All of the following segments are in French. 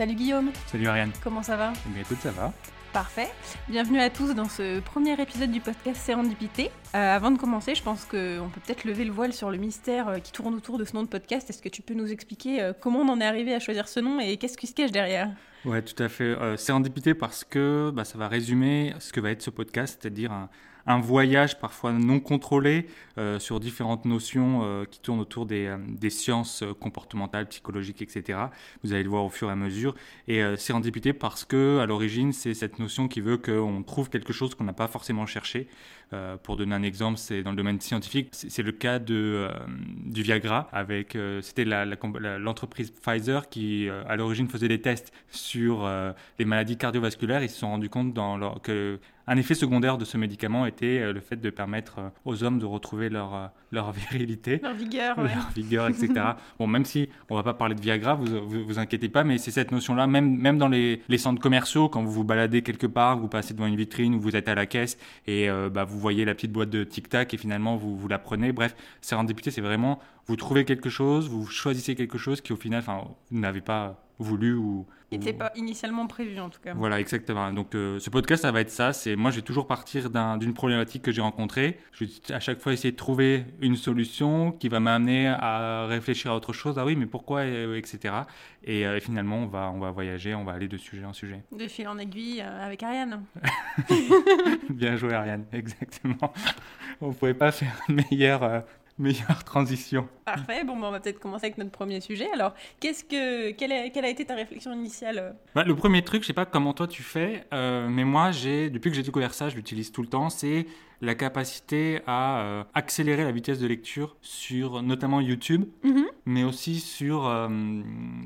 Salut Guillaume, Salut Ariane. comment ça va? Eh bien écoute, ça va. Parfait. Bienvenue à tous dans ce premier épisode du podcast Sérendipité. Euh, avant de commencer, je pense qu'on peut peut-être lever le voile sur le mystère euh, qui tourne autour de ce nom de podcast. Est-ce que tu peux nous expliquer euh, comment on en est arrivé à choisir ce nom et qu'est-ce qui se cache derrière? Ouais, tout à fait. Euh, parce que bah, ça va résumer ce que va être ce podcast, c'est-à-dire un, un voyage parfois non contrôlé euh, sur différentes notions euh, qui tournent autour des, euh, sciences comportementales, psychologiques, etc. Vous allez le voir au fur et à mesure. Et euh, sérendipité parce que à l'origine, c'est cette notion qui veut qu'on trouve quelque chose qu'on n'a pas forcément cherché. Pour donner un exemple, c'est dans le domaine scientifique, c'est c'est le cas de, du Viagra. Avec, c'était l'entreprise Pfizer qui, à l'origine, faisait des tests sur les maladies cardiovasculaires. Ils se sont rendus compte que un effet secondaire de ce médicament était euh, le fait de permettre euh, aux hommes de retrouver leur, euh, leur virilité Leur vigueur, ouais. leur vigueur, etc. bon, même si on va pas parler de Viagra, vous vous, vous inquiétez pas, mais c'est cette notion-là, même, même dans les, les centres commerciaux, quand vous vous baladez quelque part, vous passez devant une vitrine ou vous êtes à la caisse et euh, bah, vous voyez la petite boîte de Tic Tac et finalement vous, vous la prenez. Bref, sérendipité, c'est vraiment vous trouvez quelque chose, vous choisissez quelque chose qui au final, enfin, vous n'avez pas voulu ou. Il n'était pas initialement prévu en tout cas. voilà, exactement. Donc, euh, ce podcast, ça va être ça. C'est moi, je vais toujours partir d'un- d'une problématique que j'ai rencontrée. Je vais à chaque fois essayer de trouver une solution qui va m'amener à réfléchir à autre chose. Ah oui, mais pourquoi, euh, etc. Et euh, finalement, on va, on va voyager, on va aller de sujet en sujet. De fil en aiguille avec Ariane. Bien joué, Ariane. Exactement. On pouvait pas faire une meilleure, transition. Parfait. Bon, bah, on va peut-être commencer avec notre premier sujet. Alors, qu'est-ce que, quelle, a, quelle a été ta réflexion initiale euh Bah, le premier truc, je sais pas comment toi tu fais, euh, mais moi, j'ai, depuis que j'ai découvert ça, je l'utilise tout le temps, c'est la capacité à euh, accélérer la vitesse de lecture sur notamment YouTube, Mhm. mais aussi sur, euh,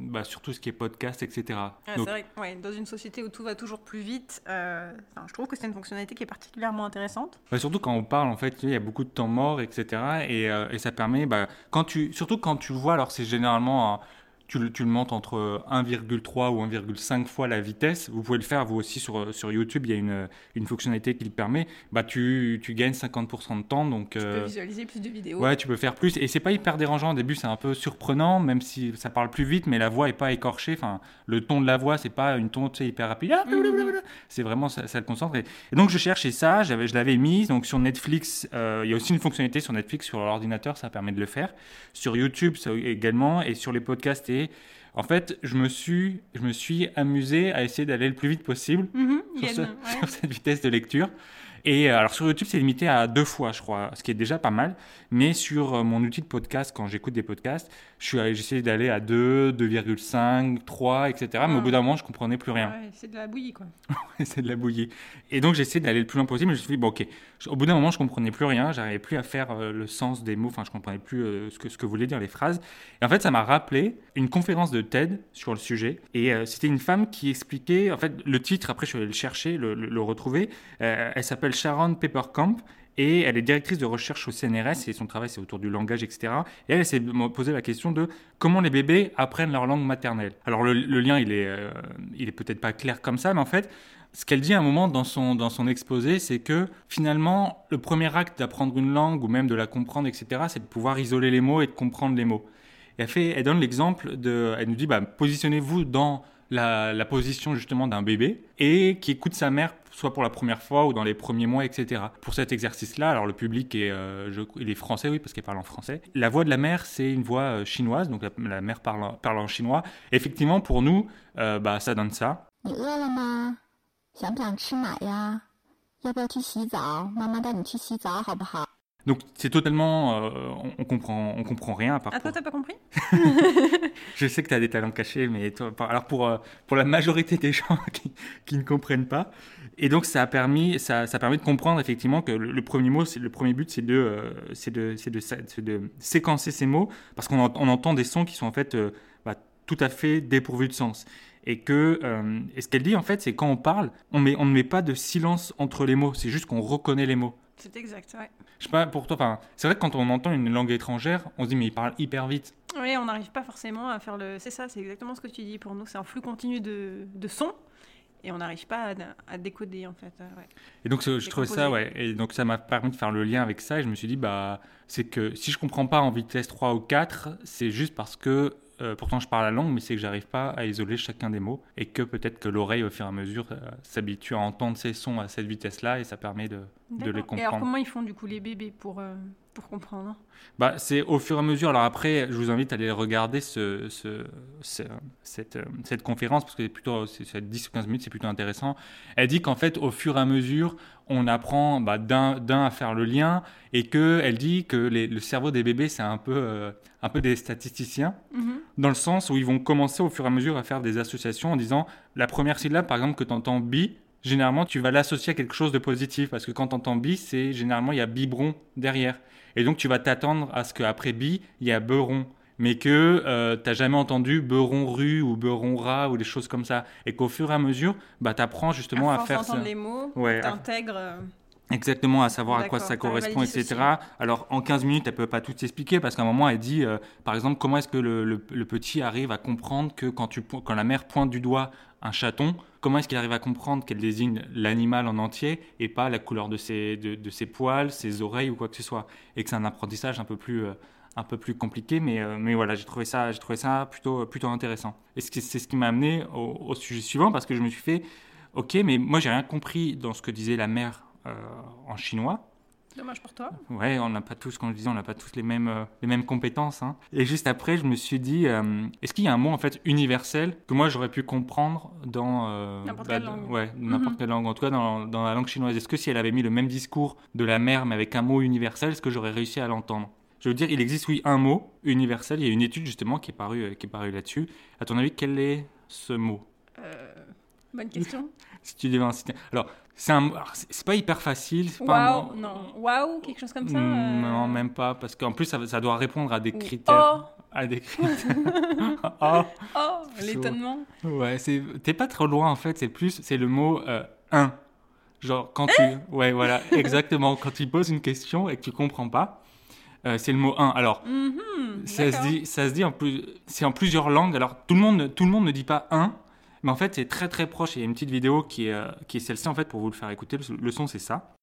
bah, sur tout ce qui est podcast, etc. Ah, Donc, vrai que ouais, dans une société où tout va toujours plus vite, euh, je trouve que c'est une fonctionnalité qui est particulièrement intéressante. bah, surtout quand on parle, en fait, il y a beaucoup de temps mort, etc. Et, euh, et ça permet, bah, quand tu, surtout quand tu vois, alors c'est généralement, tu, le- tu le montes entre 1,3 ou 1,5 fois la vitesse. Vous pouvez le faire, vous aussi, sur, sur YouTube, il y a une, une fonctionnalité qui le permet. Bah, tu, tu gagnes 50% de temps, donc... Tu peux euh, visualiser plus de vidéos. Ouais, tu peux faire plus. Et c'est pas hyper dérangeant. Au début, c'est un peu surprenant, même si ça parle plus vite, mais la voix est pas écorchée. Enfin, le ton de la voix, c'est pas une ton hyper rapide. Ah, blablabla. C'est vraiment, ça, ça le concentre. Et, et donc, je cherchais ça, j'avais, je l'avais mis. Donc, sur Netflix, euh, il y a aussi une fonctionnalité sur Netflix, sur l'ordinateur, ça permet de le faire. Sur YouTube, ça également. Et sur les podcasts. Et en fait, je me suis, je me suis amusé à essayer d'aller le plus vite possible Mhm, sur, ce- ouais. sur cette vitesse de lecture. Et euh, alors sur YouTube, c'est limité à deux fois, je crois, ce qui est déjà pas mal. Mais sur euh, mon outil de podcast, quand j'écoute des podcasts, je suis allé- j'essaie d'aller à 2, 2,5, 3, etc. Mais Ah. au bout d'un moment, je comprenais plus rien. Ouais, c'est de la bouillie, quoi. c'est de la bouillie. Et donc j'essaie d'aller le plus loin possible. Mais je me suis dit, bon, ok. Au bout d'un moment, je comprenais plus rien. J'arrivais plus à faire euh, le sens des mots. Enfin, je comprenais plus euh, ce, que, ce que voulaient dire les phrases. Et en fait, ça m'a rappelé une conférence de TED sur le sujet. Et euh, c'était une femme qui expliquait, en fait, le titre, après je suis allé le chercher, le, le- le retrouver. Elle s'appelle Sharon Peppercamp. Et elle est directrice de recherche au CNRS et son travail c'est autour du langage, etc. Et elle, s'est posé la question de comment les bébés apprennent leur langue maternelle. Alors le, lien, il est, euh, est peut-être pas clair comme ça, mais en fait, ce qu'elle dit à un moment dans son, dans son exposé, c'est que finalement, le premier acte d'apprendre une langue ou même de la comprendre, etc., c'est de pouvoir isoler les mots et de comprendre les mots. Elle, fait, elle donne l'exemple de. Elle nous dit bah, positionnez-vous dans la position justement d'un bébé et qui écoute sa mère, soit pour la première fois ou dans les premiers mois, etc. Pour cet exercice-là, alors le public est, euh, il est français, oui, parce qu'elle parle en français. La voix de la mère, c'est une voix euh, chinoise, donc la, mère parle en chinois. Effectivement, pour nous, euh, bah, ça donne ça. Donc c'est totalement, euh, on, comprend, on comprend rien à part. Ah toi t'as pas compris Je sais que tu as des talents cachés, mais alors pour euh, pour la majorité des gens qui, qui, ne comprennent pas, et donc ça a permis, ça, ça permet de comprendre effectivement que le, premier mot, c'est le premier but, c'est de, euh, c'est de, de, séquencer ces mots parce qu'on entend des sons qui sont en fait bah, tout à fait dépourvus de sens et que et ce qu'elle dit en fait, c'est quand on parle, on met, on ne met pas de silence entre les mots, c'est juste qu'on reconnaît les mots. C'est exact, ouais. Je sais pas pour toi. Enfin, c'est vrai que quand on entend une langue étrangère, on se dit mais il parle hyper vite. Oui, on n'arrive pas forcément à faire le. C'est ça, c'est exactement ce que tu dis. Pour nous, c'est un flux continu de, de sons et on n'arrive pas à, à décoder en fait. euh, ouais. Et donc je trouvais ça, ouais. Et donc ça m'a permis de faire le lien avec ça. Et je me suis dit, bah, c'est que si je comprends pas en vitesse 3 ou 4, c'est juste parce que euh, pourtant je parle la langue, mais c'est que j'arrive pas à isoler chacun des mots et que peut-être que l'oreille, au fur et à mesure, euh, s'habitue à entendre ces sons à cette vitesse-là et ça permet de, de les comprendre. Et alors, comment ils font du coup les bébés pour, euh, pour comprendre Bah, c'est au fur et à mesure. Alors après, je vous invite à aller regarder ce, ce- ce- cette, cette conférence parce que c'est plutôt c'est 10 ou 15 minutes, c'est plutôt intéressant. Elle dit qu'en fait, au fur et à mesure, on apprend bah, d'un, à faire le lien et que elle dit que les- le cerveau des bébés, c'est un peu, euh, un peu des statisticiens Mhm. dans le sens où ils vont commencer au fur et à mesure à faire des associations en disant la première syllabe, par exemple, que tu entends bi, généralement tu vas l'associer à quelque chose de positif parce que quand tu entends bi, c'est généralement il y a biberon derrière. Et donc tu vas t'attendre à ce qu'après bi, il y a beuron. Mais que euh, tu n'as jamais entendu beuron rue ou beuron rat ou des choses comme ça. Et qu'au fur et à mesure, bah, tu apprends justement à, faire ça. les mots, Ouais, t'intègres. euh, Exactement, à savoir à quoi ça correspond, etc. Alors, en 15 minutes, elle peut pas tout expliquer parce qu'à un moment, elle dit, euh, par exemple, comment est-ce que le, le- le petit arrive à comprendre que quand, tu, quand la mère pointe du doigt un chaton, comment est-ce qu'il arrive à comprendre qu'elle désigne l'animal en entier et pas la couleur de ses, de, de ses poils, ses oreilles ou quoi que ce soit? Et que c'est un apprentissage un peu plus, euh, un peu plus compliqué, mais, euh, mais voilà, j'ai trouvé ça, j'ai trouvé ça plutôt, plutôt intéressant. Et c'est ce qui m'a amené au, au sujet suivant parce que je me suis fait, ok, mais moi, j'ai rien compris dans ce que disait la mère euh, en chinois. Dommage pour toi. Ouais, on n'a pas tous, comme je disais, on n'a pas tous les mêmes, euh, les mêmes compétences. hein. Et juste après, je me suis dit, est-ce qu'il y a un mot en fait universel que moi j'aurais pu comprendre dans N'importe quelle de- langue. Ouais, n'importe Mhm. quelle langue. En tout cas, dans, dans la langue chinoise. Est-ce que si elle avait mis le même discours de la mère mais avec un mot universel, est-ce que j'aurais réussi à l'entendre? Je veux dire, il existe oui un mot universel. Il y a une étude justement qui est parue, euh, qui est parue là-dessus. À ton avis, quel est ce mot? Euh, bonne question. Si tu devais en citer. Alors, c'est un, pas hyper facile. c'est pas un Waouh, non. Waouh, quelque chose comme ça. Mm, euh, Non, même pas, parce qu'en plus, ça, ça doit répondre à des ou critères. À des critères. oh, Oh, oh, l'étonnement. ouais, t'es pas trop loin en fait, c'est plus, c'est le mot euh, un. Genre, quand tu. Ouais, voilà, exactement. Quand tu poses une question et que tu comprends pas, euh, c'est le mot un. Alors, Mhm, ça se, dit, ça se dit en plus. C'est en plusieurs langues. Alors, tout le monde, tout le monde ne dit pas un, mais en fait, c'est très très proche. Il y a une petite vidéo qui est, euh, qui est celle-ci en fait pour vous le faire écouter. Le, le son, c'est ça.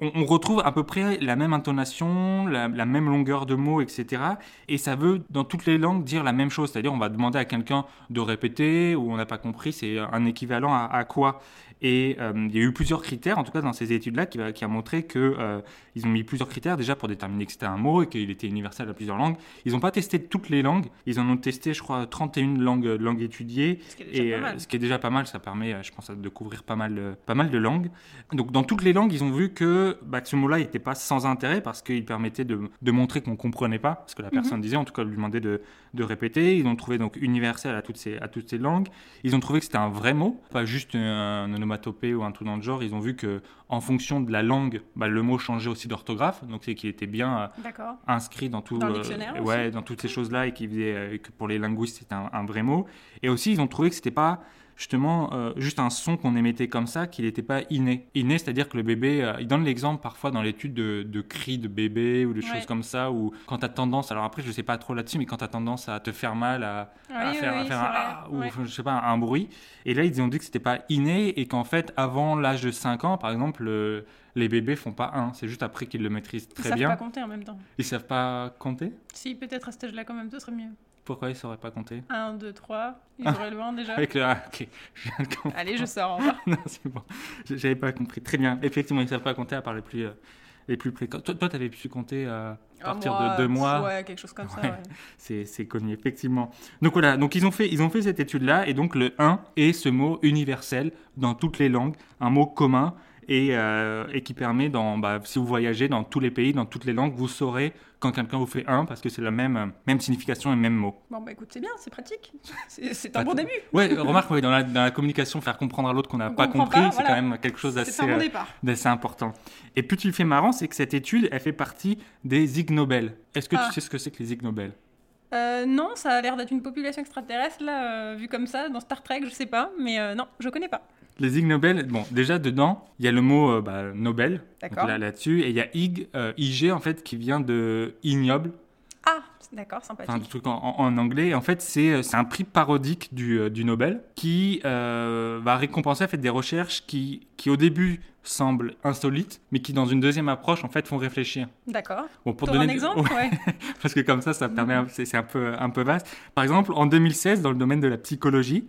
on, on retrouve à peu près la même intonation, la, la même longueur de mots, etc. Et ça veut, dans toutes les langues, dire la même chose. C'est-à-dire, on va demander à quelqu'un de répéter ou on n'a pas compris, c'est un équivalent à, à quoi? Et euh, il y a eu plusieurs critères, en tout cas dans ces études-là, qui, va- qui a montré que euh, ont mis plusieurs critères déjà pour déterminer que c'était un mot et qu'il était universel à plusieurs langues. Ils n'ont pas testé toutes les langues. Ils en ont testé, je crois, 31 langues, langues étudiées. Ce qui est déjà Et pas euh, mal. ce qui est déjà pas mal, ça permet, euh, je pense, de couvrir pas mal, euh, pas mal de langues. Donc, dans toutes les langues, ils ont vu que, bah, que ce mot-là n'était pas sans intérêt parce qu'il permettait de, de montrer qu'on comprenait pas ce que la Mhm. personne disait, en tout cas, lui demander de, de répéter. Ils ont trouvé donc universel à toutes ces, à toutes ces langues. Ils ont trouvé que c'était un vrai mot, pas juste un onomatopée ou un truc dans le genre. Ils ont vu que, en fonction de la langue, bah, le mot changeait aussi d'orthographe. Donc, c'est qu'il était bien euh, inscrit dans tout Dans le euh, dictionnaire ouais dans toutes ces choses là et qui faisait euh, que pour les linguistes c'était un, un vrai mot et aussi ils ont trouvé que c'était pas justement euh, juste un son qu'on émettait comme ça qu'il n'était pas inné inné c'est à dire que le bébé euh, il donne l'exemple parfois dans l'étude de, de cris de bébé ou de Ouais. choses comme ça ou quand tu as tendance alors après je sais pas trop là-dessus mais quand tu as tendance à te faire mal à, à Oui, faire, oui, à oui, faire c'est un ah ou Ouais. je sais pas un bruit et là ils ont dit que c'était pas inné et qu'en fait avant l'âge de 5 ans par exemple le- les bébés font pas un c'est juste après qu'ils le maîtrisent Ils très savent bien pas compter en même temps. ils savent pas compter? Si, peut-être à cet âge-là, quand même, ce serait mieux. Pourquoi ils sauraient pas compter 1, 2, 3. Ils Ah. auraient le 1 déjà. Avec le ah, ok, je viens de comprendre. Allez, je sors, au non, c'est bon. J'avais pas compris. Très bien. Effectivement, ils savent pas compter à part les plus, euh, les plus précoces. Toi, toi, t'avais pu compter euh, à partir mois, de deux mois. Ouais, quelque chose comme ça, Ouais. c'est connu, effectivement. Donc voilà, donc ils ont fait, ils ont fait cette étude-là, et donc le 1 est ce mot universel dans toutes les langues, un mot commun, et, euh, et qui permet, dans, bah, si vous voyagez dans tous les pays, dans toutes les langues, vous saurez quand quelqu'un vous fait 1, parce que c'est la même, même signification et même mot. Bon, bah écoute, c'est bien, c'est pratique. C'est un bon début. Ouais, remarque, ouais, dans, la, dans la communication, faire comprendre à l'autre qu'on n'a pas compris, c'est voilà. quand même quelque chose d'assez... Un bon euh, important. Et le fais marrant, c'est que cette étude, elle fait partie des Ig Nobel. Est-ce que Ah. tu sais ce que c'est que les Ig Nobel? Euh, non, ça a l'air d'être une population extraterrestre, là, euh, vu comme ça, dans Star Trek, je sais pas, mais euh, non, je connais pas. Les Ig Nobel, bon, déjà dedans, il y a le mot euh, bah, Nobel, là, là-dessus, et il y a Ig, euh, IG en fait, qui vient de ignoble. Ah, D'accord, enfin sympathique. du truc en, anglais. En fait, c'est c'est un prix parodique du, euh, du Nobel qui euh, va récompenser en fait des recherches qui, qui au début semblent insolites, mais qui dans une deuxième approche en fait font réfléchir. D'accord. Bon, pour un donner des- exemple, Ouais, parce que comme ça, ça permet, un- c'est c'est un peu, un peu vaste. Par exemple, en 2016, dans le domaine de la psychologie,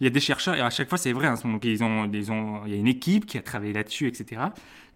il y a des chercheurs, et à chaque fois c'est vrai, hein, donc ils ont, ils ont, il y a une équipe qui a travaillé là-dessus, etc.,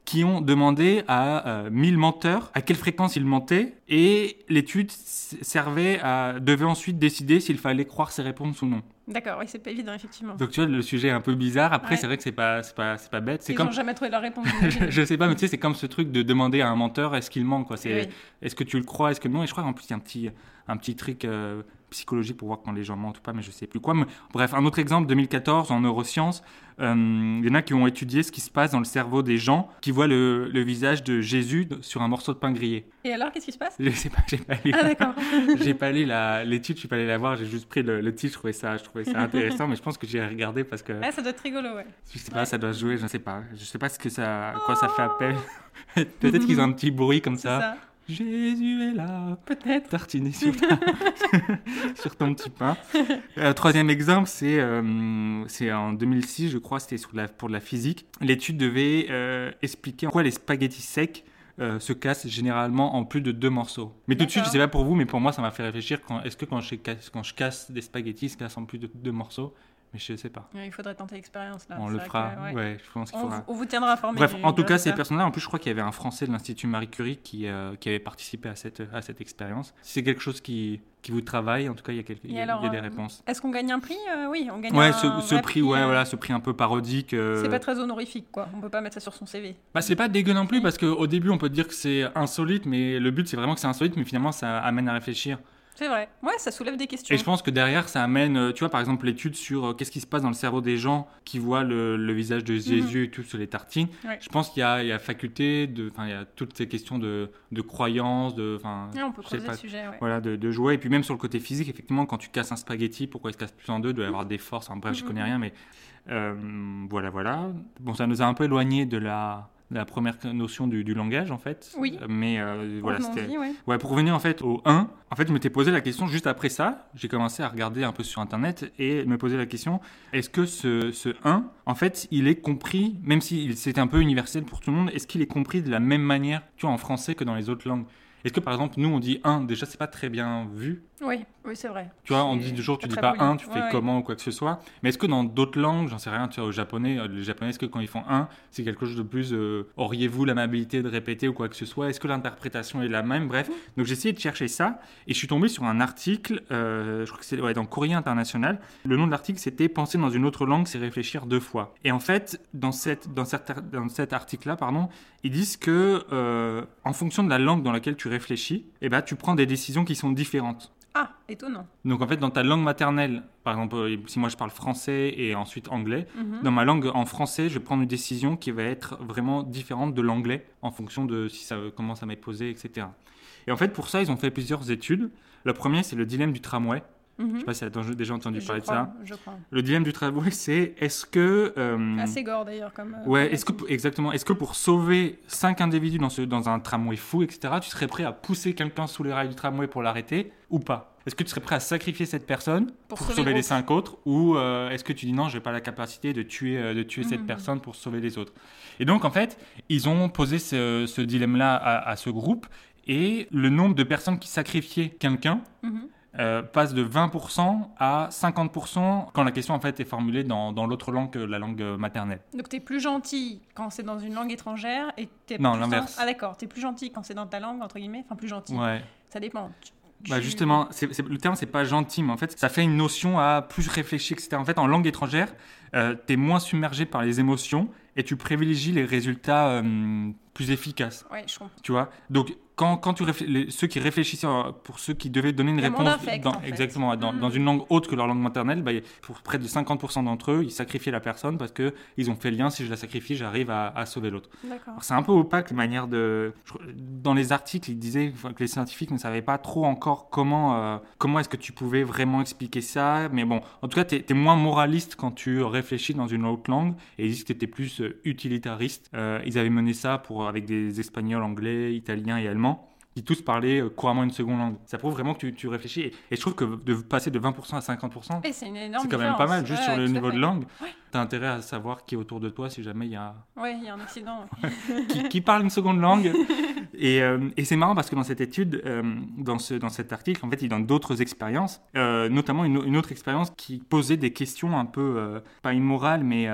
qui ont demandé à euh, 1000 menteurs à quelle fréquence ils mentaient, et l'étude servait à, devait ensuite décider s'il fallait croire ces réponses ou non. D'accord, oui, c'est pas évident, effectivement. Donc tu vois, le sujet est un peu bizarre. Après, Ouais. c'est vrai que c'est pas, c'est pas, c'est pas bête. C'est Ils comme, n'ont jamais trouvé la réponse. je, je sais pas, mais tu sais, c'est comme ce truc de demander à un menteur est-ce qu'il ment, quoi? C'est, Oui. est-ce que tu le crois, est-ce que non? Et je crois qu'en plus, il y a un petit, un petit euh, psychologique pour voir quand les gens mentent ou pas, mais je sais plus quoi. Mais, bref, un autre exemple, 2014, en neurosciences, euh, il y en a qui ont étudié ce qui se passe dans le cerveau des gens qui voient le, le visage de Jésus sur un morceau de pain grillé. Et alors, qu'est-ce qui se passe? Je sais pas, j'ai pas lu. Ah, d'accord. j'ai pas lu la, l'étude, je suis pas allé la voir, j'ai juste pris le, le titre, je trouvais ça, je trouvais ça intéressant, mais je pense que j'ai regardé parce que Ah, ça doit être rigolo, ouais. je sais pas, ça doit jouer, je ne sais pas, je sais pas ce que ça, quoi ça fait appel. Peut-être qu'ils ont un petit bruit comme ça. ça. Jésus est là, Peut-être. tartiné sur, ta- sur ton petit pain. Euh, troisième exemple, c'est euh, en 2006, je crois, c'était pour de la physique. L'étude devait euh, expliquer en quoi les spaghettis secs euh, se cassent généralement en plus de deux morceaux. Mais tout de suite, je sais pas pour vous, mais pour moi, ça m'a fait réfléchir. Est-ce que quand je, casse, quand je casse des spaghettis, ils se cassent en plus de deux morceaux? Mais je sais pas. Ouais, Il faudrait tenter l'expérience, là. On le fera. que, ouais. ouais. je pense qu'il On, faudra. vous- on vous tiendra informé. Bref, en tout cas, ces personnes-là, en plus, je crois qu'il y avait un Français de l'Institut Marie Curie qui, euh, qui avait participé à cette, à cette expérience. Si c'est quelque chose qui, qui vous travaille, en tout cas, il y a, quelques, il y a- alors, il y a des euh, réponses. Est-ce qu'on gagne un prix Euh, Oui, on gagne Ouais, un ce, ce prix, ouais, euh, voilà, ce prix un peu parodique. C'est pas très honorifique, quoi. On peut pas mettre ça sur son CV. bah, c'est pas dégueu non plus, parce qu'au début, on peut dire que c'est insolite, mais le but, c'est vraiment que c'est insolite, mais finalement, ça amène à réfléchir. C'est vrai. Ouais, ça soulève des questions. Et je pense que derrière, ça amène, euh, tu vois, par exemple, l'étude sur euh, qu'est-ce qui se passe dans le cerveau des gens qui voient le, le visage de Jésus et tout sur les tartines. Mhm. Ouais. Je pense qu'il y a, il y a faculté, enfin, il y a toutes ces questions de, de croyance, de, Ouais, on peut je sais creuser pas, le sujet, ouais. voilà, de, de jouer. Et puis même sur le côté physique, effectivement, quand tu casses un spaghetti, pourquoi il se casse plus en deux? Il doit y avoir des forces. Enfin, bref, je Mhm. connais rien, mais euh, voilà, voilà. Bon, ça nous a un peu éloigné de la, la première notion du, du langage, en fait. Oui. Mais euh, voilà, c'était. Ouais, pour revenir en fait au 1, en fait, je m'étais posé la question juste après ça. J'ai commencé à regarder un peu sur internet et me poser la question est-ce que ce, ce 1, en fait, il est compris, même si c'est un peu universel pour tout le monde, est-ce qu'il est compris de la même manière, tu vois, en français que dans les autres langues? Est-ce que par exemple, nous on dit 1, déjà c'est pas très bien vu Oui, oui, c'est vrai. tu vois, on dit toujours, tu dis pas poli. un, tu fais Ouais, ouais. comment ou quoi que ce soit. Mais est-ce que dans d'autres langues, j'en sais rien, tu vois, au japonais, euh, les japonais, est-ce que quand ils font un, c'est quelque chose de plus, euh, auriez-vous l'amabilité de répéter ou quoi que ce soit? Est-ce que l'interprétation est la même? Bref, donc j'ai essayé de chercher ça et je suis tombé sur un article, euh, je crois que c'est ouais, dans Courrier International. Le nom de l'article, c'était Penser dans une autre langue, c'est réfléchir deux fois. Et en fait, dans, cette, dans, cet, ar- dans cet article-là, pardon, ils disent que euh, en fonction de la langue dans laquelle tu réfléchis, eh ben, tu prends des décisions qui sont différentes. Ah, étonnant. Donc en fait, dans ta langue maternelle, par exemple, euh, si moi je parle français et ensuite anglais, Mhm. dans ma langue en français, je vais prendre une décision qui va être vraiment différente de l'anglais en fonction de si ça, comment ça m'est posé, etc. Et en fait, pour ça, ils ont fait plusieurs études. Le premier, c'est le dilemme du tramway. Je Mhm. sais pas si tu as déjà entendu Je parler de ça. Je crois. Le dilemme du tramway, c'est est-ce que... euh, Assez gore d'ailleurs comme. euh, Ouais, est-ce que exactement, est-ce que pour sauver cinq individus dans, ce, dans un tramway fou, etc., tu serais prêt à pousser quelqu'un sous les rails du tramway pour l'arrêter ou pas? Est-ce que tu serais prêt à sacrifier cette personne Pour pour, sauver sauver, le les groupe. cinq autres ou euh, est-ce que tu dis non, j'ai pas la capacité de tuer, de tuer cette Mhm. personne pour sauver les autres? Et donc en fait, ils ont posé ce, ce dilemme-là à, à ce groupe et le nombre de personnes qui sacrifiaient quelqu'un Mhm. Euh, passe de 20% à 50% quand la question en fait est formulée dans, dans l'autre langue que la langue maternelle. Donc t'es plus gentil quand c'est dans une langue étrangère et t'es Non, plus l'inverse. Ah d'accord, t'es plus gentil quand c'est dans ta langue entre guillemets, enfin plus gentil. Ouais. Ça dépend. Tu- Bah tu- justement, c'est, c'est- le terme c'est pas gentil, mais en fait ça fait une notion à plus réfléchir, etc. En fait, en langue étrangère, euh, t'es moins submergé par les émotions et tu privilégies les résultats euh, plus efficaces. Ouais, je comprends. Tu vois? Donc quand, quand tu les- ceux qui réfléchissaient euh, pour ceux qui devaient donner une réponse dans, en fait. exactement dans, Mhm. dans une langue autre que leur langue maternelle, bah, pour près de 50% d'entre eux, ils sacrifiaient la personne parce que ils ont fait le lien. Si je la sacrifie, j'arrive à, à sauver l'autre. C'est un peu opaque la manière de. Dans les articles, ils disaient que les scientifiques ne savaient pas trop encore comment, euh, comment est-ce que tu pouvais vraiment expliquer ça. Mais bon, en tout cas, tu es, moins moraliste quand tu réfléchis dans une autre langue. Et ils disent que tu étais plus euh, utilitariste. Euh, ils avaient mené ça pour, avec des Espagnols, Anglais, Italiens et Allemands. qui tous parlaient euh, couramment une seconde langue. Ça prouve vraiment que tu, tu réfléchis. Et, et je trouve que de passer de 20% à 50%, Et c'est quand même pas mal, juste Ouais, sur le niveau de langue. Ouais. Tu as intérêt à savoir qui est autour de toi si jamais il y a Ouais, il y a un accident. qui, qui parle une seconde langue. Et, euh, et c'est marrant parce que dans cette étude, euh, dans, ce, dans cet article, en fait, il donne d'autres expériences, euh, notamment une, une autre expérience qui posait des questions un peu, pas immorales, mais...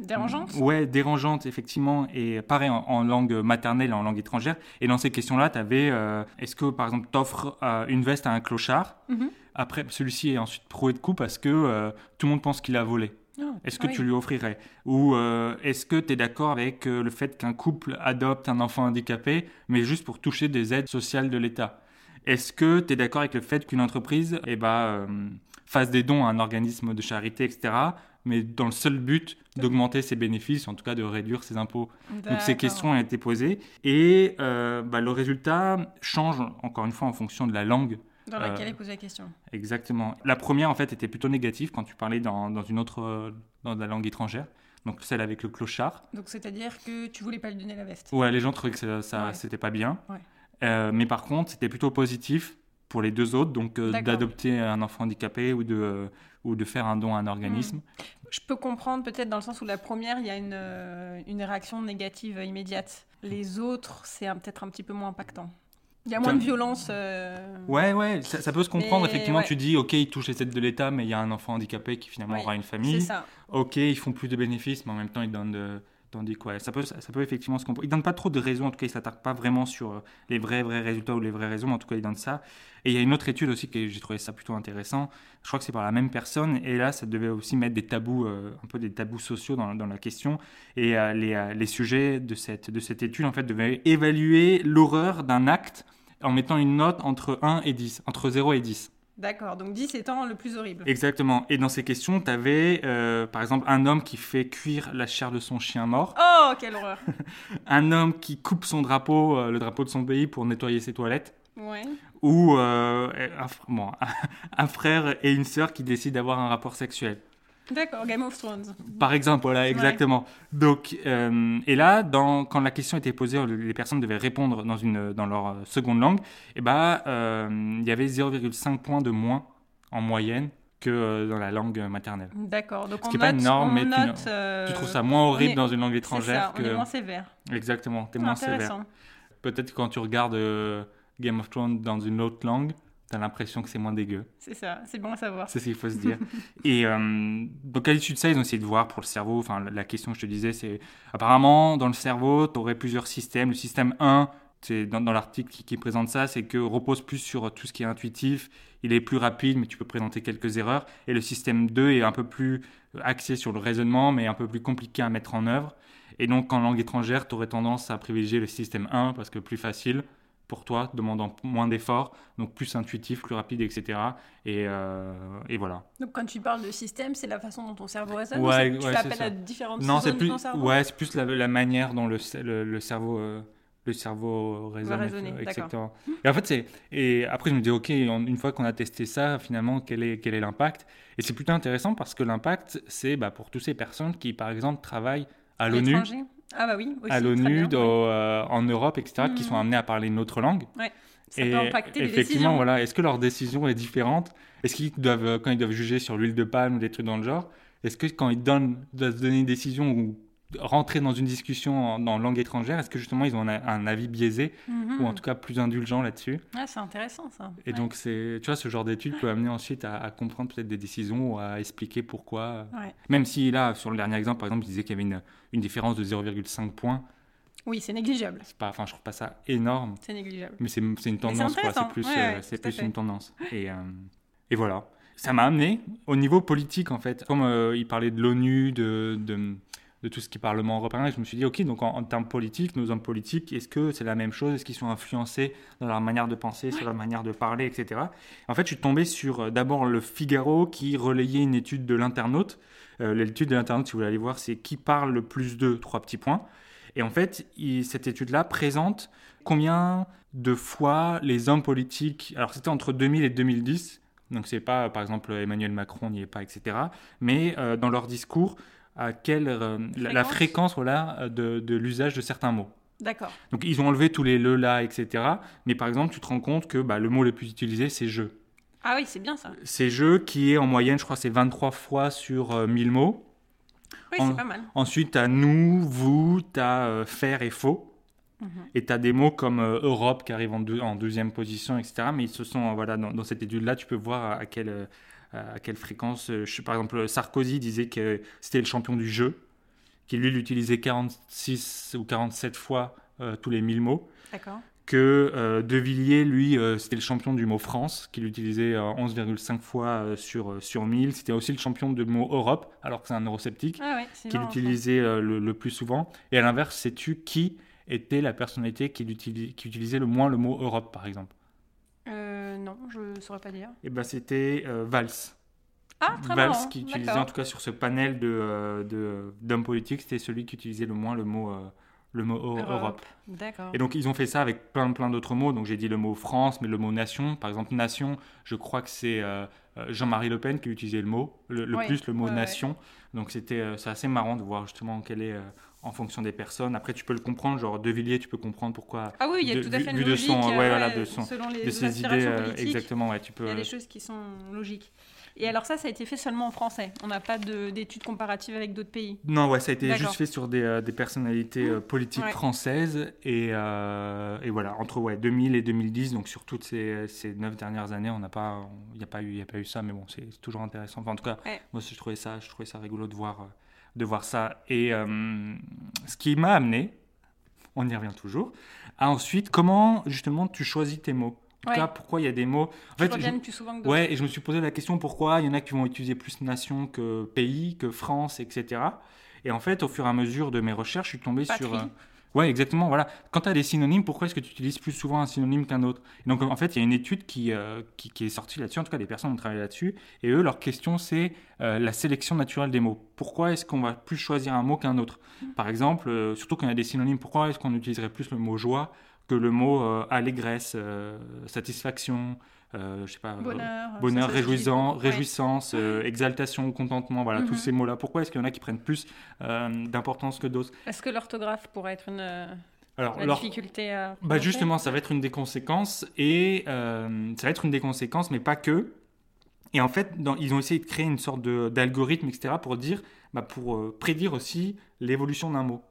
euh, Dérangeante? Ouais, dérangeantes, effectivement, et pareil en, en langue maternelle et en langue étrangère. Et dans ces questions-là, tu avais, est-ce que, par exemple, t'offres euh, une veste à un clochard? Mhm. Après, celui-ci est ensuite proué de coup parce que euh, tout le monde pense qu'il a volé. Ah, Est-ce que oui. tu lui offrirais? Ou euh, est-ce que tu es d'accord avec euh, le fait qu'un couple adopte un enfant handicapé, mais juste pour toucher des aides sociales de l'État? Est-ce que tu es d'accord avec le fait qu'une entreprise eh ben, euh, fasse des dons à un organisme de charité, etc., mais dans le seul but d'augmenter ses bénéfices, en tout cas de réduire ses impôts Donc ces questions ont été posées, et euh, bah, le résultat change, encore une fois, en fonction de la langue Dans laquelle euh, il pose la question. Exactement. La première, en fait, était plutôt négative quand tu parlais dans, dans une autre, dans la langue étrangère. Donc celle avec le clochard. Donc c'est-à-dire que tu voulais pas lui donner la veste. Ouais, les gens trouvaient que ça, ça- Ouais. c'était pas bien. Ouais. Euh, mais par contre, c'était plutôt positif pour les deux autres, donc d'adopter un enfant handicapé ou de, ou de faire un don à un organisme. Je peux comprendre peut-être dans le sens où la première, il y a une, euh, une réaction négative immédiate. Les autres, c'est peut-être un petit peu moins impactant. Il y a moins de violence. euh, Ouais, ouais, ça, ça peut se comprendre. Effectivement, ouais. tu dis, ok, ils touchent les aides de l'État, mais il y a un enfant handicapé qui finalement Oui, aura une C'est famille. ça. ok, ils font plus de bénéfices, mais en même temps, ils donnent de. Tandis que, ouais, ça peut, effectivement se comprendre. Ils donnent pas trop de raisons, en tout cas, ils s'attaquent pas vraiment sur euh, les vrais, vrais résultats ou les vraies raisons, mais en tout cas, ils donnent ça. Et il y a une autre étude aussi que j'ai trouvé ça plutôt intéressant. Je crois que c'est par la même personne, et là, ça devait aussi mettre des tabous, euh, un peu des tabous sociaux dans, la question. Et euh, les, les sujets de cette, de cette étude, en fait, devaient évaluer l'horreur d'un acte en mettant une note entre 1 et 10, entre 0 et 10. D'accord. Donc 10 étant le plus horrible. Exactement. Et dans ces questions, tu avais, par exemple, un homme qui fait cuire la chair de son chien mort, Oh, quelle horreur. un homme qui coupe son drapeau, euh, le drapeau de son pays, pour nettoyer ses toilettes, Ouais. ou euh, un, fr- bon, un frère et une sœur qui décident d'avoir un rapport sexuel. D'accord. Game of Thrones. Par exemple, voilà, exactement. Donc, euh, et là, dans, quand la question était posée, les personnes devaient répondre dans, une, dans leur euh, seconde langue, et ben, euh, il y avait 0,5 points de moins en moyenne que dans la langue maternelle. D'accord. Donc Ce on qui est pas note, énorme, mais tu note, euh, trouves ça moins horrible est- dans une langue C'est étrangère ça. On est que... moins sévère. Exactement, t'es Ah, moins sévère. Peut-être quand tu regardes Game of Thrones dans une autre langue, t'as l'impression que c'est moins dégueu. C'est ça. C'est bon à savoir. C'est ce qu'il faut se dire. Et euh, donc à l'issue de ça, ils ont essayé de voir pour le cerveau. Enfin, la- la question que je te disais, c'est apparemment dans le cerveau, tu aurais plusieurs systèmes. Le système 1, c'est dans, dans l'article qui, qui présente ça, c'est que repose plus sur tout ce qui est intuitif. Il est plus rapide, mais tu peux présenter quelques erreurs. Et le système 2 est un peu plus axé sur le raisonnement, mais un peu plus compliqué à mettre en œuvre. Et donc en langue étrangère, tu aurais tendance à privilégier le système 1 parce que plus facile pour toi, demandant moins d'efforts, donc plus intuitif, plus rapide, etc. Et, euh, et voilà. Donc quand tu parles de système, c'est la façon dont ton cerveau raisonne Ouais, ou c'est- ouais, tu l'appelles à différentes Non, c'est plus, de ton cerveau? ouais, c'est plus la, la manière dont le, ce- le, le cerveau, euh, le cerveau raisonne. raisonner, exactement. Et en fait, c'est et après je me dis ok, on- une fois qu'on a testé ça, finalement, quel est quel est l'impact? Et c'est plutôt intéressant parce que l'impact, c'est bah, pour toutes ces personnes qui, par exemple, travaillent à l'ONU, Ah bah oui, aussi, à l'ONU, ouais. euh, en Europe, etc., qui Mhm. sont amenés à parler une autre langue. Ça et peut impacter les effectivement, décisions. voilà, est-ce que leur décision est différente? Est-ce qu'ils doivent, euh, quand ils doivent juger sur l'huile de palme ou des trucs dans le genre, est-ce que quand ils donnent, doivent donner une décision ou rentrer dans une discussion en, en langue étrangère, est-ce que justement ils ont un, un avis biaisé Mhm. ou en tout cas plus indulgent là-dessus? Ah, c'est intéressant ça. Et Ouais. donc c'est, tu vois, ce genre d'étude peut amener ensuite à, à comprendre peut-être des décisions ou à expliquer pourquoi. Ouais. Même si là, sur le dernier exemple, par exemple, il disait qu'il y avait une, une différence de 0,5 points. Oui, c'est négligeable. Pas, enfin, je trouve pas ça énorme. C'est négligeable. Mais c'est une tendance, quoi. C'est plus, Ouais, euh, c'est plus une tendance. Et, euh, et voilà. Ça m'a amené au niveau politique, en fait. Comme euh, il parlait de l'ONU, de, de, de tout ce qui est Parlement européen, je me suis dit, OK, donc en, en termes politiques, nos hommes politiques, est-ce que c'est la même chose? Est-ce qu'ils sont influencés dans leur manière de penser, sur leur manière de parler, etc. En fait, je suis tombé sur euh, d'abord le Figaro qui relayait une étude de l'internaute. Euh, L'étude de l'internaute, si vous voulez aller voir, c'est qui parle le plus de trois petits points. Et en fait, il- cette étude-là présente combien de fois les hommes politiques, alors c'était entre 2000 et 2010, donc c'est pas par exemple Emmanuel Macron n'y est pas, etc., mais euh, dans leur discours, à quelle, euh, la, la Fréquence. voilà, de, de l'usage de certains mots. D'accord. Donc ils ont enlevé tous les le, là, etc. Mais par exemple, tu te rends compte que bah, le mot le plus utilisé, c'est je. Ah oui, c'est bien ça. C'est je qui est en moyenne, je crois, c'est 23 fois sur euh, 1000 mots. Oui, En- c'est pas mal. Ensuite, tu as nous, vous, tu as faire et faux. Mhm. Et tu as des mots comme euh, Europe qui arrive en, deux- en deuxième position, etc. Mais ils se sont, euh, voilà, dans, dans cette étude-là, tu peux voir à, à quelle, euh, à quelle fréquence. euh, je par exemple, Sarkozy disait que c'était le champion du jeu, qui lui l'utilisait 46 ou 47 fois euh, tous les 1000 mots. D'accord. Que euh, De Villiers, lui, euh, c'était le champion du mot France, qui l'utilisait euh, 11,5 fois euh, sur, euh, sur 1000. C'était aussi le champion du mot Europe, alors que c'est un eurosceptique Ah ouais, c'est qui marrant, ça. l'utilisait euh, le, le plus souvent. Et à l'inverse, sais-tu qui était la personnalité qui utilisait le moins le mot Europe, par exemple? Euh, non, je saurais pas dire. Et ben c'était euh, Valls. Ah, très Valls marrant. qui utilisait, en tout cas sur ce panel de, euh, de- d'hommes politiques, c'était celui qui utilisait le moins le mot, euh, le mot Eu- Europe. Europe. D'accord. Et donc ils ont fait ça avec plein plein d'autres mots. Donc j'ai dit le mot France, mais le mot nation. Par exemple nation, je crois que c'est euh, Jean-Marie Le Pen qui utilisait le mot le, plus le mot ouais, ouais. nation. Donc c'était euh, c'est assez marrant de voir justement quel est euh, en fonction des personnes. Après tu peux le comprendre, genre De Villiers, tu peux comprendre pourquoi Ah oui, il y a de- tout à fait vu une de logique. son- euh, ouais, voilà, de son- selon les de ses idées euh, exactement. Ouais, tu peux. Il y a euh, des choses qui sont logiques. Et alors ça, ça a été fait seulement en français. On n'a pas de- d'études comparatives avec d'autres pays. Non, ouais, ça a été juste fait sur des, euh, des personnalités euh, politiques Ouais. françaises. Et, euh, et voilà, entre ouais, 2000 et 2010, donc sur toutes ces, ces neuf dernières années, on n'a pas, il n'y a, pas eu- il a pas eu ça, mais bon, c'est toujours intéressant. Enfin, en tout cas, Ouais. moi, je trouvais, ça, je trouvais ça rigolo de voir, euh, de voir ça. Et euh, ce qui m'a amené, on y revient toujours, à ensuite, comment justement tu choisis tes mots En tout Ouais. cas, pourquoi il y a des mots. En fait, je- plus souvent que. Ouais, et je me suis posé la question pourquoi il y en a qui vont utiliser plus nation que pays, que France, etc. Et en fait, au fur et à mesure de mes recherches, je suis tombé Patrie. sur. Ouais, exactement. Voilà. Quand tu as des synonymes, pourquoi est-ce que tu utilises plus souvent un synonyme qu'un autre? Et Donc, en fait, il y a une étude qui, euh, qui, qui est sortie là-dessus. En tout cas, des personnes ont travaillé là-dessus. Et eux, leur question, c'est euh, la sélection naturelle des mots. Pourquoi est-ce qu'on va plus choisir un mot qu'un autre? Par exemple, euh, surtout quand il y a des synonymes, pourquoi est-ce qu'on utiliserait plus le mot joie que le mot allégresse, satisfaction, je sais pas, euh, Bonheur. réjouissant. Ouais. réjouissance, euh, exaltation, contentement, voilà, tous Mhm. ces mots-là. Pourquoi est-ce qu'il y en a qui prennent plus euh, d'importance que d'autres? Est-ce que l'orthographe pourrait être une euh, Alors, la leur- difficulté à... bah justement, ça va être une des conséquences, et euh, ça va être une des conséquences, mais pas que. Et en fait, dans- ils ont essayé de créer une sorte d'algorithme, etc., pour dire, bah, pour euh, prédire aussi l'évolution d'un mot.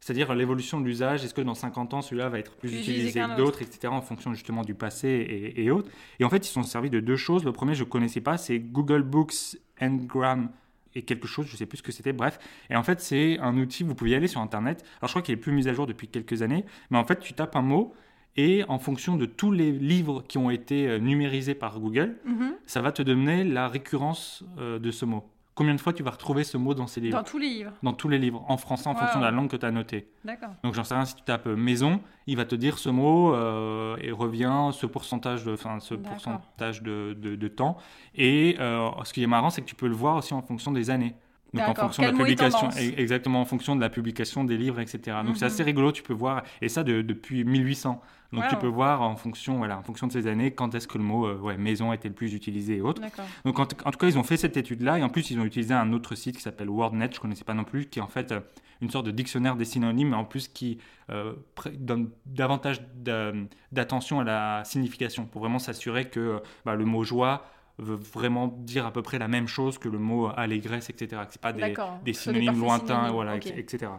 C'est-à-dire l'évolution de l'usage, est-ce que dans 50 ans, celui-là va être plus Plus utilisé que autre. d'autres, etc., en fonction justement du passé et, et autres. Et en fait, ils sont servis de deux choses. Le premier, je ne connaissais pas, c'est Google Books Ngram et quelque chose, je ne sais plus ce que c'était, bref. Et en fait, c'est un outil, vous pouvez y aller sur Internet. Alors, je crois qu'il est plus mis à jour depuis quelques années, mais en fait, tu tapes un mot et en fonction de tous les livres qui ont été euh, numérisés par Google, Mhm. ça va te donner la récurrence euh, de ce mot. Combien de fois tu vas retrouver ce mot dans ces livres Dans tous les livres. Dans tous les livres, en français, en Wow. fonction de la langue que tu as notée. D'accord. Donc j'en sais rien, si tu tapes euh, maison, il va te dire ce mot euh, et revient ce pourcentage de, ce pourcentage de, de- de temps. Et euh, ce qui est marrant, c'est que tu peux le voir aussi en fonction des années. Donc en fonction de la publication, exactement en fonction de la publication des livres, etc. Donc c'est Mhm. assez rigolo, tu peux voir, et ça de- depuis 1800. Donc tu peux voir en fonction, voilà, en fonction de ces années, quand est-ce que le mot euh, ouais, maison était le plus utilisé et autres. Donc en, en tout cas, ils ont fait cette étude-là et en plus, ils ont utilisé un autre site qui s'appelle WordNet, je connaissais pas non plus, qui est en fait euh, une sorte de dictionnaire des synonymes, mais en plus qui euh, donne davantage d'a- d'attention à la signification pour vraiment s'assurer que bah, le mot joie veut vraiment dire à peu près la même chose que le mot allégresse, etc. C'est pas des, synonymes lointains, voilà, etc.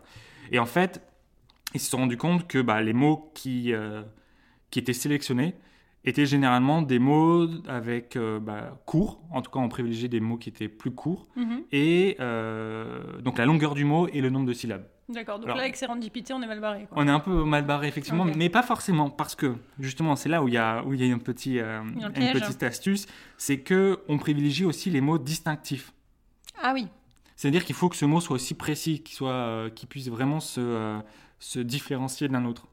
Et en fait, ils se sont rendus compte que bah, les mots qui, euh, qui étaient sélectionnés étaient généralement des mots avec euh, bah, courts, en tout cas on privilégiait des mots qui étaient plus courts, Mhm. et euh, donc la longueur du mot et le nombre de syllabes. D'accord. Donc Alors- là, avec sérendipité, on est mal barré. quoi. On est un peu mal barré effectivement, mais pas forcément, parce que justement c'est là où il y a, où il y a un petit, euh, Il y a un une petite astuce, c'est que on privilégie aussi les mots distinctifs. Ah oui. C'est-à-dire qu'il faut que ce mot soit aussi précis, qu'il soit, euh, puisse vraiment se, euh, se différencier d'un autre.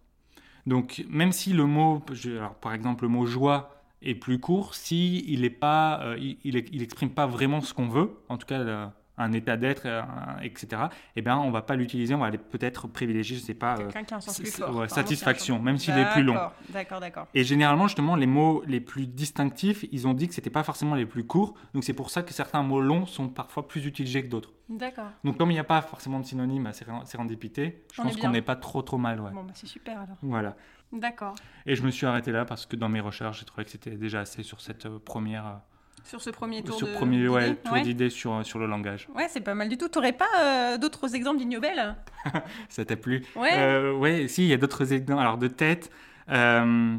Donc, même si le mot, je- alors, par exemple, le mot joie est plus court, si il est pas, euh, il, il, il exprime pas vraiment ce qu'on veut, en tout cas un état d'être, euh, etc., eh bien, on va pas l'utiliser, on va aller peut-être privilégier, je sais pas, euh, satisfaction, même s'il est plus long. D'accord, D'accord. Et généralement, justement, les mots les plus distinctifs, ils ont dit que c'était pas forcément les plus courts. Donc c'est pour ça que certains mots longs sont parfois plus utilisés que d'autres. D'accord. Donc comme il n'y a pas forcément de synonyme à séren- sérendipité, je On pense qu'on n'est pas trop trop mal. Ouais. Bon, bah, c'est super alors. Voilà. D'accord. Et je me suis arrêté là parce que dans mes recherches, j'ai trouvé que c'était déjà assez sur cette euh, première, Sur ce premier tour sur de. premier ouais, d'idées tour ouais. d'idées sur, euh, sur le langage. Ouais, c'est pas mal du tout. T'aurais pas euh, d'autres exemples d'ignobel Ça t'a plu? Ouais. Euh, ouais, si, il y a d'autres exemples. Alors, de tête, euh,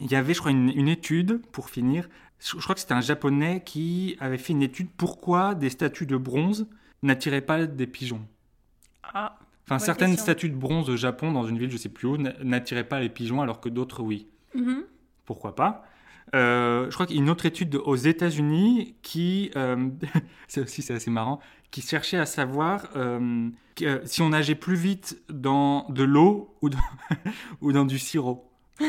il y avait, je crois, une, une étude, pour finir. Je, je crois que c'était un japonais qui avait fait une étude pourquoi des statues de bronze n'attiraient pas des pigeons. Ah, Enfin, certaines question. statues de bronze au Japon, dans une ville, je sais plus où, n'attiraient pas les pigeons, alors que d'autres, oui. mhm. Pourquoi pas? Je crois qu'il y a une autre étude de- aux États-Unis qui, euh, c'est aussi c'est assez marrant, qui cherchait à savoir euh, euh, si on nageait plus vite dans de l'eau ou, dans- ou dans du sirop.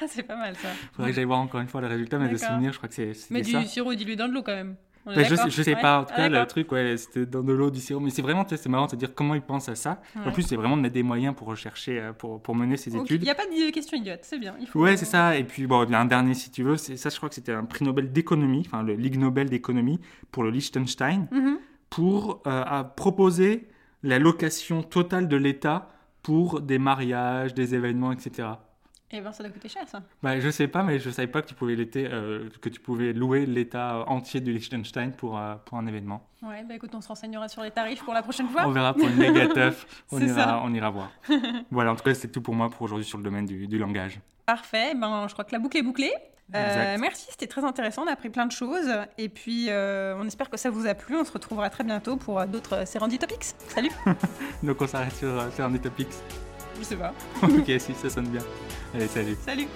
Ah, c'est pas mal ça. Faudrait que j'aille voir encore une fois le résultat, mais de souvenir, je crois que c'est- Mais ça. du sirop dilué dans de l'eau quand même. Je, sais, d'accord je sais Ouais. pas, en tout Ah, cas, le truc, ouais, c'était dans de l'eau, du sirop. Mais c'est vraiment, c'est marrant de se dire comment ils pensent à ça. En plus, c'est vraiment de mettre des moyens pour rechercher, euh, pour, pour mener ces études. Il n'y a pas de question idiote, c'est bien. Il faut... Ouais, c'est ça. Et puis, bon, il y a un dernier, si tu veux. Ça, je crois que c'était un prix Nobel d'économie, enfin, le Ligue Nobel d'économie pour le Liechtenstein, Mhm. pour euh, à proposer la location totale de l'État pour des mariages, des événements, etc. Eh ben, ça doit coûter cher ça. Bah, je sais pas, mais je savais pas que tu pouvais, euh, que tu pouvais louer l'État entier du Liechtenstein pour, euh, pour un événement. Ouais, bah écoute, on se renseignera sur les tarifs pour la prochaine fois. On verra pour une méga teuf. On ira, ça. on ira voir. voilà, en tout cas, c'est tout pour moi pour aujourd'hui sur le domaine du, du langage. Parfait, ben, je crois que la boucle est bouclée. Euh, merci, c'était très intéressant, on a appris plein de choses. Et puis, euh, on espère que ça vous a plu. On se retrouvera très bientôt pour d'autres Serendip Topics. Salut Donc, on s'arrête sur, un Topics. Je sais pas. ok, si, ça sonne bien. Allez, salut. Salut